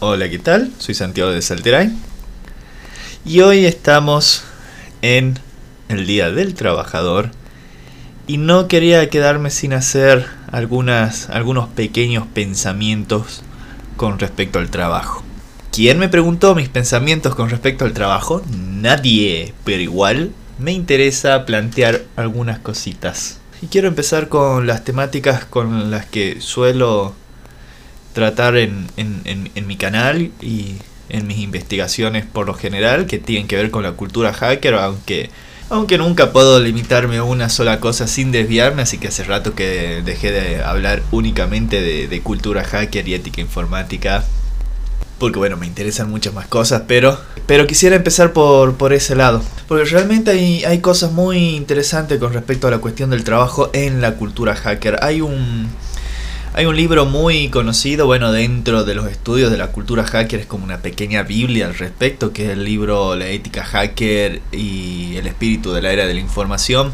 Hola, ¿qué tal? Soy Santiago de Salteray. Y hoy estamos en el Día del Trabajador. Y no quería quedarme sin hacer algunas, algunos pequeños pensamientos con respecto al trabajo. ¿Quién me preguntó mis pensamientos con respecto al trabajo? Nadie, pero igual me interesa plantear algunas cositas. Y quiero empezar con las temáticas con las que suelo tratar en, en, mi canal y en mis investigaciones por lo general que tienen que ver con la cultura hacker, aunque, aunque nunca puedo limitarme a una sola cosa sin desviarme, así que hace rato que dejé de hablar únicamente de, de cultura hacker y ética informática porque bueno, me interesan muchas más cosas, pero, pero quisiera empezar por, por ese lado. Porque realmente hay, hay cosas muy interesantes con respecto a la cuestión del trabajo en la cultura hacker. Hay un, hay un libro muy conocido, bueno, dentro de los estudios de la cultura hacker es como una pequeña biblia al respecto, que es el libro La ética hacker y el espíritu de la era de la información,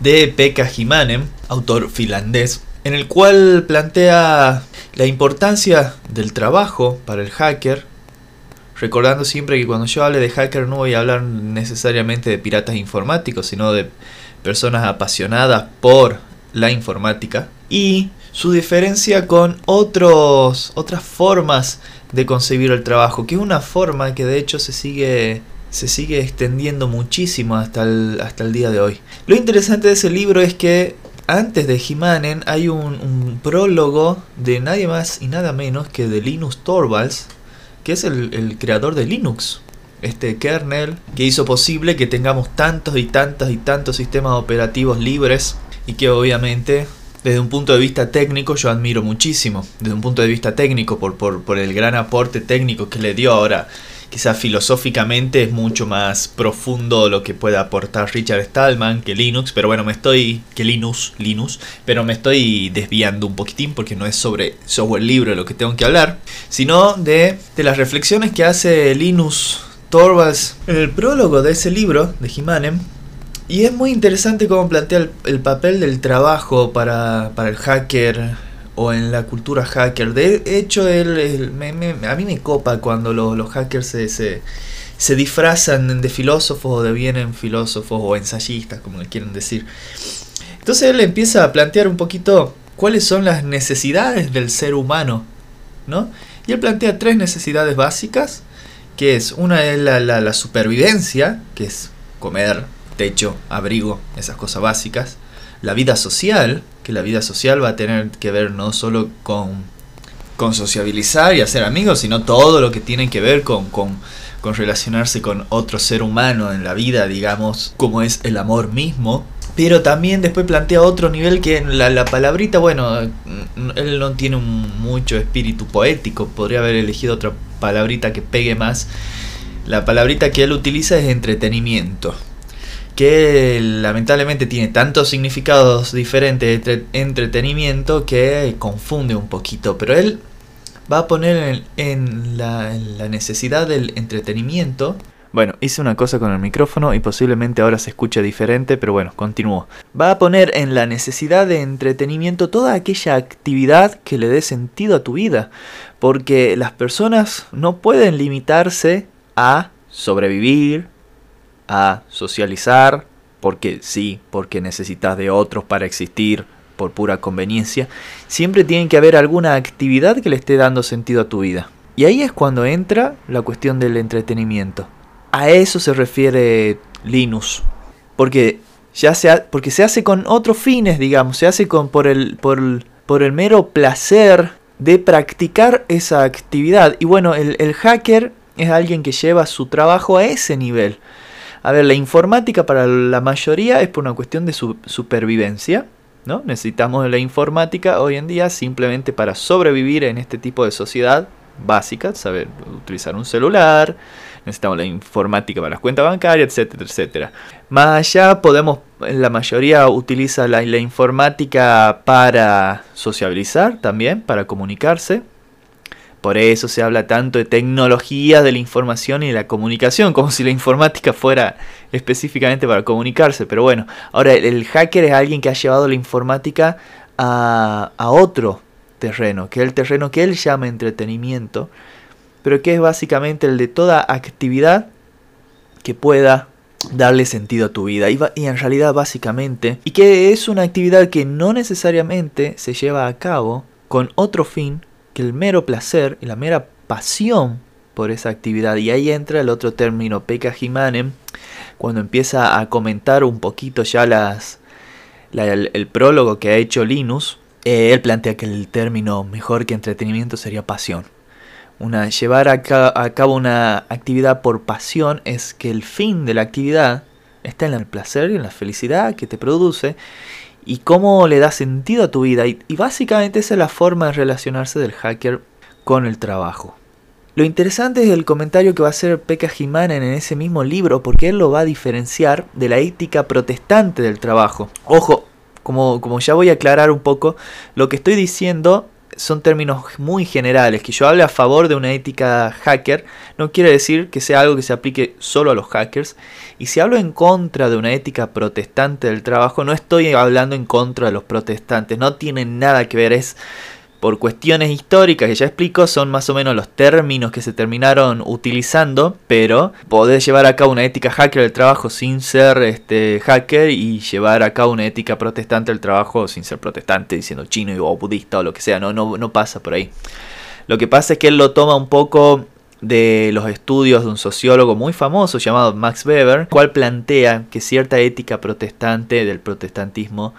de Pekka Himanen, autor finlandés, en el cual plantea la importancia del trabajo para el hacker, recordando siempre que cuando yo hable de hacker no voy a hablar necesariamente de piratas informáticos, sino de personas apasionadas por la informática. Y su diferencia con otros, otras formas de concebir el trabajo, que es una forma que de hecho se sigue, se sigue extendiendo muchísimo hasta el, hasta el día de hoy. Lo interesante de ese libro es que antes de Himanen hay un, prólogo de nadie más y nada menos que de Linus Torvalds, que es el, creador de Linux. Este kernel que hizo posible que tengamos tantos y tantos y tantos sistemas operativos libres y que obviamente desde un punto de vista técnico yo admiro muchísimo. Desde un punto de vista técnico por, por, por el gran aporte técnico que le dio ahora quizás filosóficamente es mucho más profundo lo que puede aportar Richard Stallman que Linux, pero bueno, me estoy que Linux, Linux, pero me estoy desviando un poquitín porque no es sobre software libre lo que tengo que hablar, sino de, de las reflexiones que hace Linus Torvalds en el prólogo de ese libro de Himanem. Y es muy interesante cómo plantea el, el papel del trabajo para, para el hacker o en la cultura hacker. De hecho, él, a mí me copa cuando los hackers se, se, disfrazan de filósofos o devienen filósofos o ensayistas, como le quieren decir. Entonces él empieza a plantear un poquito cuáles son las necesidades del ser humano, ¿no? Y él plantea tres necesidades básicas, que es una es la, la supervivencia, que es comer, techo, abrigo, esas cosas básicas la vida social, que la vida social va a tener que ver no solo con, con sociabilizar y hacer amigos, sino todo lo que tiene que ver con, con, relacionarse con otro ser humano en la vida, digamos, como es el amor mismo. Pero también después plantea otro nivel que la palabrita, bueno, él no tiene mucho espíritu poético, podría haber elegido otra palabrita que pegue más. La palabrita que él utiliza es entretenimiento que lamentablemente tiene tantos significados diferentes de entretenimiento que confunde un poquito, pero él va a poner en, la, necesidad del entretenimiento. Bueno, hice una cosa con el micrófono y posiblemente ahora se escuche diferente, pero bueno, continúo. Va a poner en la necesidad de entretenimiento toda aquella actividad que le dé sentido a tu vida, porque las personas no pueden limitarse a sobrevivir, a socializar, porque sí, porque necesitas de otros para existir por pura conveniencia, siempre tiene que haber alguna actividad que le esté dando sentido a tu vida. Y ahí es cuando entra la cuestión del entretenimiento. A eso se refiere Linus. Porque ya se, porque se hace con otros fines, digamos, se hace con, por, el, por, por el mero placer de practicar esa actividad. Y bueno, el, el hacker es alguien que lleva su trabajo a ese nivel. A ver, la informática para la mayoría es por una cuestión de supervivencia. ¿no? Necesitamos la informática hoy en día simplemente para sobrevivir en este tipo de sociedad básica, saber utilizar un celular, necesitamos la informática para las cuentas bancarias, etcétera, etcétera. Más allá podemos, la mayoría utiliza la informática para sociabilizar también, para comunicarse. Por eso se habla tanto de tecnología de la información y de la comunicación, como si la informática fuera específicamente para comunicarse. Pero bueno, ahora el, hacker es alguien que ha llevado la informática a, otro terreno, que es el terreno que él llama entretenimiento, pero que es básicamente el de toda actividad que pueda darle sentido a tu vida y, en realidad básicamente y que es una actividad que no necesariamente se lleva a cabo con otro fin que el mero placer y la mera pasión por esa actividad y ahí entra el otro término Pekka Himanen cuando empieza a comentar un poquito ya las el, prólogo que ha hecho Linus eh, él plantea que el término mejor que entretenimiento sería pasión. Una, llevar a, cabo una actividad por pasión es que el fin de la actividad está en el placer y en la felicidad que te produce y cómo le da sentido a tu vida. Y, básicamente esa es la forma de relacionarse del hacker con el trabajo. Lo interesante es el comentario que va a hacer Pekka Jimanen en ese mismo libro, porque él lo va a diferenciar de la ética protestante del trabajo. Ojo, como, como ya voy a aclarar un poco, lo que estoy diciendo son términos muy generales. Que yo hable a favor de una ética hacker no quiere decir que sea algo que se aplique solo a los hackers. Y si hablo en contra de una ética protestante del trabajo, no estoy hablando en contra de los protestantes. No tiene nada que ver. Es por cuestiones históricas que ya explico, son más o menos los términos que se terminaron utilizando, pero podés llevar a cabo una ética hacker del trabajo sin ser este, hacker y llevar a cabo una ética protestante del trabajo sin ser protestante, diciendo chino o budista o lo que sea, no, no, no pasa por ahí. Lo que pasa es que él lo toma un poco de los estudios de un sociólogo muy famoso llamado Max Weber, cual plantea que cierta ética protestante del protestantismo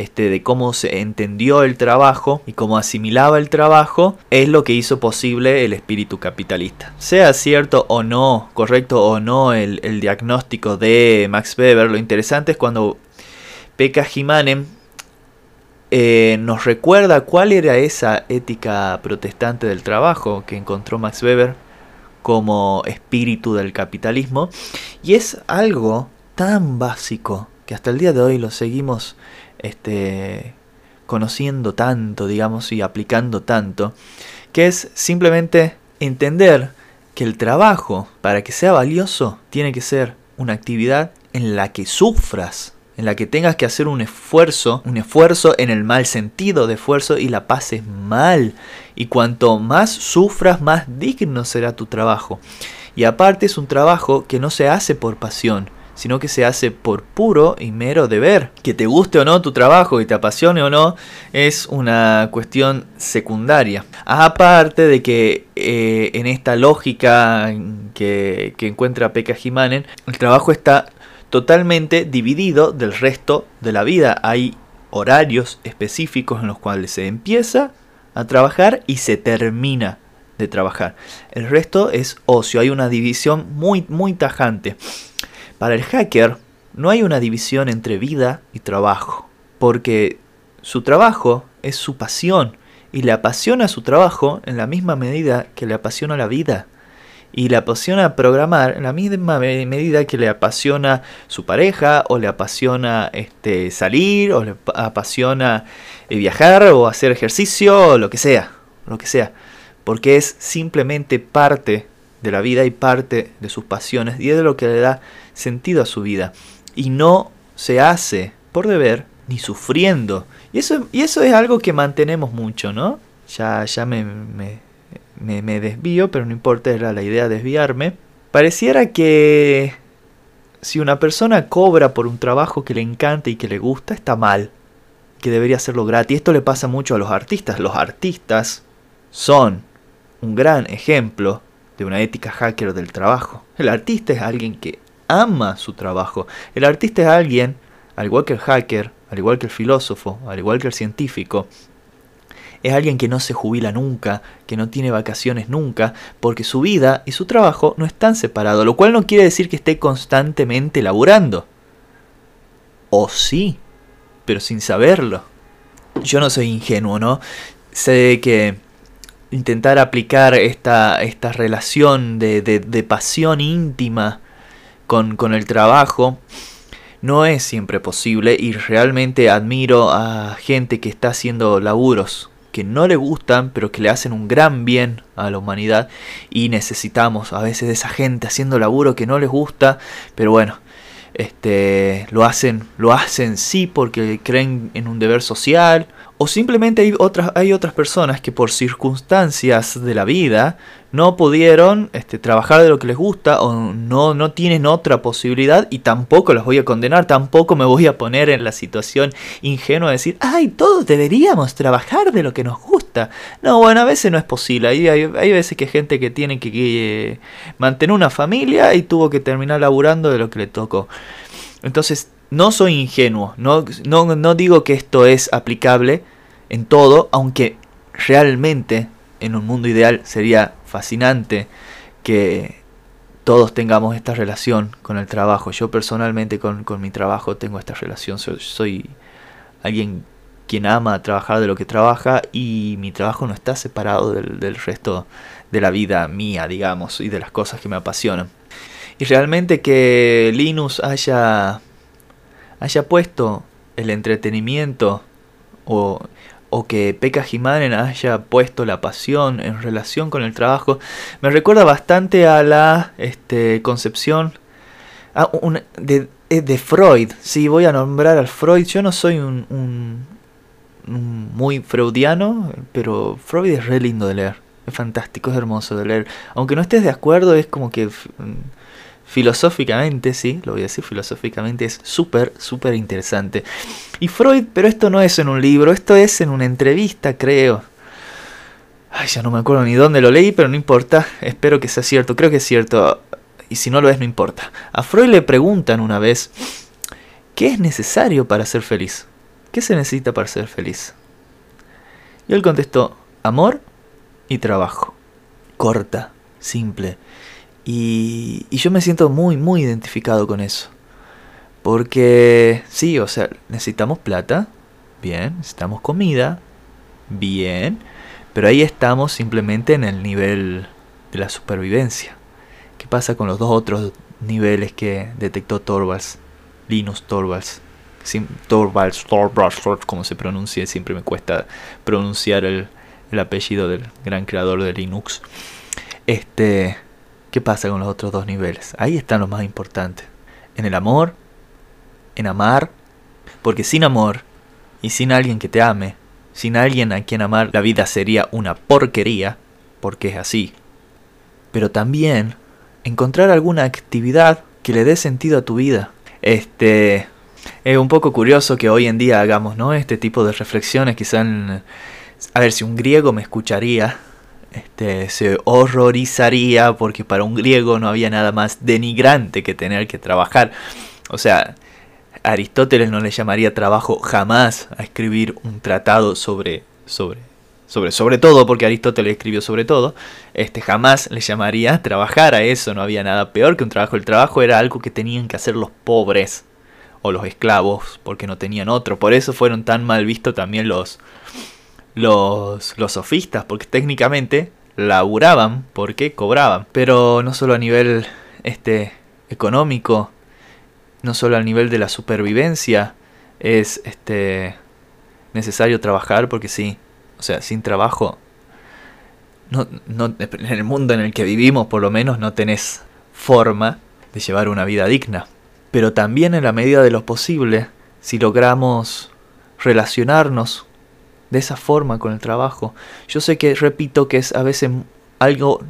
este, de cómo se entendió el trabajo y cómo asimilaba el trabajo, es lo que hizo posible el espíritu capitalista. Sea cierto o no, correcto o no el, diagnóstico de Max Weber, lo interesante es cuando Pekka Jimanen eh, nos recuerda cuál era esa ética protestante del trabajo que encontró Max Weber como espíritu del capitalismo y es algo tan básico que hasta el día de hoy lo seguimos este, conociendo tanto, digamos, y aplicando tanto, que es simplemente entender que el trabajo, para que sea valioso, tiene que ser una actividad en la que sufras, en la que tengas que hacer un esfuerzo, un esfuerzo en el mal sentido de esfuerzo y la pases mal. Y cuanto más sufras, más digno será tu trabajo. Y aparte es un trabajo que no se hace por pasión, sino que se hace por puro y mero deber. Que te guste o no tu trabajo, que te apasione o no, es una cuestión secundaria. Aparte de que eh, en esta lógica que, encuentra Pekka Jimanen, el trabajo está totalmente dividido del resto de la vida. Hay horarios específicos en los cuales se empieza a trabajar y se termina de trabajar. El resto es ocio, hay una división muy muy tajante. Para el hacker no hay una división entre vida y trabajo, porque su trabajo es su pasión y le apasiona su trabajo en la misma medida que le apasiona la vida. Y le apasiona programar en la misma medida que le apasiona su pareja, o le apasiona este, salir, o le apasiona eh, viajar, o hacer ejercicio, o lo que sea, lo que sea. Porque es simplemente parte de la vida y parte de sus pasiones, y es lo que le da sentido a su vida. Y no se hace por deber ni sufriendo. Y eso, y eso es algo que mantenemos mucho, ¿no? Ya, ya me, me, me, desvío, pero no importa, era la idea desviarme. Pareciera que si una persona cobra por un trabajo que le encanta y que le gusta, está mal. Que debería hacerlo gratis. Esto le pasa mucho a los artistas. Los artistas son un gran ejemplo de una ética hacker del trabajo. El artista es alguien que ama su trabajo. El artista es alguien, al igual que el hacker, al igual que el filósofo, al igual que el científico, es alguien que no se jubila nunca, que no tiene vacaciones nunca, porque su vida y su trabajo no están separados, lo cual no quiere decir que esté constantemente laburando. O sí, pero sin saberlo. Yo no soy ingenuo, ¿no? Sé que intentar aplicar esta, esta relación de, de pasión íntima con, el trabajo no es siempre posible y realmente admiro a gente que está haciendo laburos que no le gustan pero que le hacen un gran bien a la humanidad y necesitamos a veces de esa gente haciendo laburo que no les gusta pero bueno este lo hacen lo hacen sí porque creen en un deber social O simplemente hay otras, hay otras personas que por circunstancias de la vida no pudieron este, trabajar de lo que les gusta o no, no tienen otra posibilidad y tampoco los voy a condenar, tampoco me voy a poner en la situación ingenua de decir, ay, todos deberíamos trabajar de lo que nos gusta. No, bueno, a veces no es posible. Hay, hay, veces que hay gente que tiene que, que mantener una familia y tuvo que terminar laburando de lo que le tocó. Entonces, no soy ingenuo, no, no, no digo que esto es aplicable en todo, aunque realmente en un mundo ideal sería fascinante que todos tengamos esta relación con el trabajo. Yo personalmente con, mi trabajo tengo esta relación. Soy, alguien quien ama trabajar de lo que trabaja y mi trabajo no está separado del, del, resto de la vida mía, digamos, y de las cosas que me apasionan. Y realmente que Linus haya haya puesto el entretenimiento o, o que Pekka Jimanen haya puesto la pasión en relación con el trabajo, me recuerda bastante a la este, concepción de, eh, de, Freud. Sí, voy a nombrar al Freud. Yo no soy un, un, un, muy freudiano, pero Freud es re lindo de leer. Es fantástico, es hermoso de leer. Aunque no estés de acuerdo, es como que filosóficamente, sí, lo voy a decir filosóficamente, es súper, súper interesante. Y Freud, pero esto no es en un libro, esto es en una entrevista, creo. Ay, ya no me acuerdo ni dónde lo leí, pero no importa, espero que sea cierto, creo que es cierto, y si no lo es, no importa. A Freud le preguntan una vez, ¿qué es necesario para ser feliz? ¿Qué se necesita para ser feliz? Y él contestó, amor y trabajo. Corta, simple y, yo me siento muy, muy identificado con eso. Porque sí, o sea, necesitamos plata, bien, necesitamos comida, bien, pero ahí estamos simplemente en el nivel de la supervivencia. ¿Qué pasa con los dos otros niveles que detectó Torvalds? Linus Torvalds. Torvalds, Torvalds, como se pronuncia, siempre me cuesta pronunciar el, el apellido del gran creador de Linux. Este ¿Qué pasa con los otros dos niveles? Ahí están los más importantes. En el amor, en amar, porque sin amor y sin alguien que te ame, sin alguien a quien amar, la vida sería una porquería, porque es así. Pero también encontrar alguna actividad que le dé sentido a tu vida. Este es un poco curioso que hoy en día hagamos, ¿no? Este tipo de reflexiones, quizás a ver si un griego me escucharía este, se horrorizaría porque para un griego no había nada más denigrante que tener que trabajar. O sea, Aristóteles no le llamaría trabajo jamás a escribir un tratado sobre, sobre, sobre, sobre todo, porque Aristóteles escribió sobre todo, este, jamás le llamaría trabajar a eso, no había nada peor que un trabajo. El trabajo era algo que tenían que hacer los pobres o los esclavos, porque no tenían otro. Por eso fueron tan mal vistos también los, los, sofistas, porque técnicamente laburaban porque cobraban. Pero no solo a nivel este, económico, no solo a nivel de la supervivencia, es este, necesario trabajar porque sí, o sea, sin trabajo, no, no, en el mundo en el que vivimos por lo menos no tenés forma de llevar una vida digna. Pero también en la medida de lo posible, si logramos relacionarnos de esa forma con el trabajo. Yo sé que, repito, que es a veces algo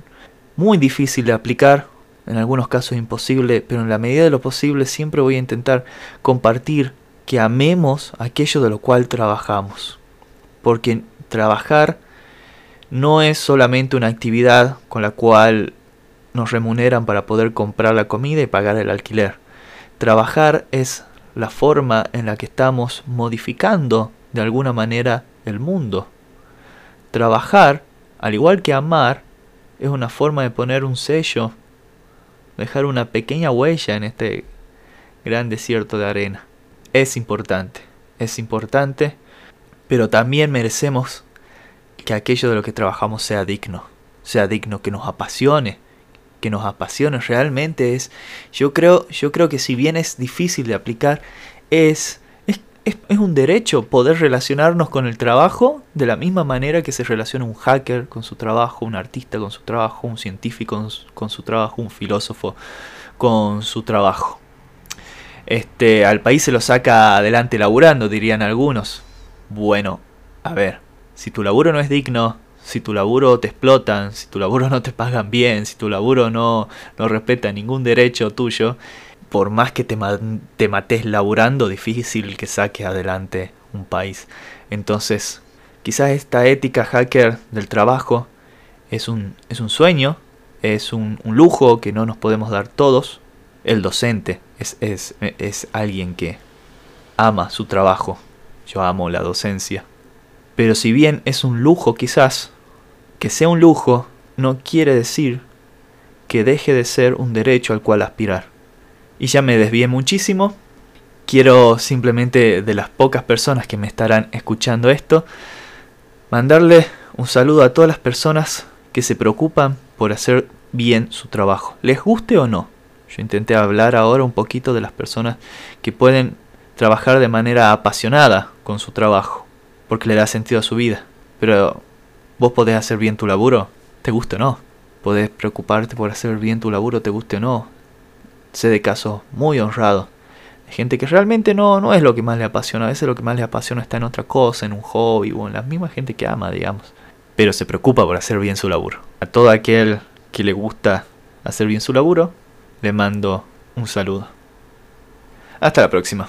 muy difícil de aplicar, en algunos casos imposible, pero en la medida de lo posible siempre voy a intentar compartir que amemos aquello de lo cual trabajamos. Porque trabajar no es solamente una actividad con la cual nos remuneran para poder comprar la comida y pagar el alquiler. Trabajar es la forma en la que estamos modificando de alguna manera el mundo. Trabajar, al igual que amar, es una forma de poner un sello, dejar una pequeña huella en este gran desierto de arena. Es importante, es importante, pero también merecemos que aquello de lo que trabajamos sea digno, sea digno, que nos apasione, que nos apasione realmente es, yo creo, yo creo que si bien es difícil de aplicar, es es, un derecho poder relacionarnos con el trabajo de la misma manera que se relaciona un hacker con su trabajo, un artista con su trabajo, un científico con su, trabajo, un filósofo con su trabajo. Este, al país se lo saca adelante laburando, dirían algunos. Bueno, A ver, si tu laburo no es digno, si tu laburo te explotan, si tu laburo no te pagan bien, si tu laburo no, no respeta ningún derecho tuyo, por más que te, te mates laburando, difícil que saques adelante un país. Entonces, quizás esta ética hacker del trabajo es un, es un sueño, es un, un, lujo que no nos podemos dar todos. El docente es, es, es alguien que ama su trabajo. Yo amo la docencia. Pero si bien es un lujo quizás, que sea un lujo no quiere decir que deje de ser un derecho al cual aspirar. Y ya me desvié muchísimo. Quiero simplemente de las pocas personas que me estarán escuchando esto, mandarle un saludo a todas las personas que se preocupan por hacer bien su trabajo, les guste o no. Yo intenté hablar ahora un poquito de las personas que pueden trabajar de manera apasionada con su trabajo, porque le da sentido a su vida. Pero vos podés hacer bien tu laburo, te guste o no. Podés preocuparte por hacer bien tu laburo, te guste o no. Sé de casos muy honrados de gente que realmente no, no es lo que más le apasiona. A veces lo que más le apasiona está en otra cosa, en un hobby o en la misma gente que ama, digamos. Pero se preocupa por hacer bien su laburo. A todo aquel que le gusta hacer bien su laburo, le mando un saludo. Hasta la próxima.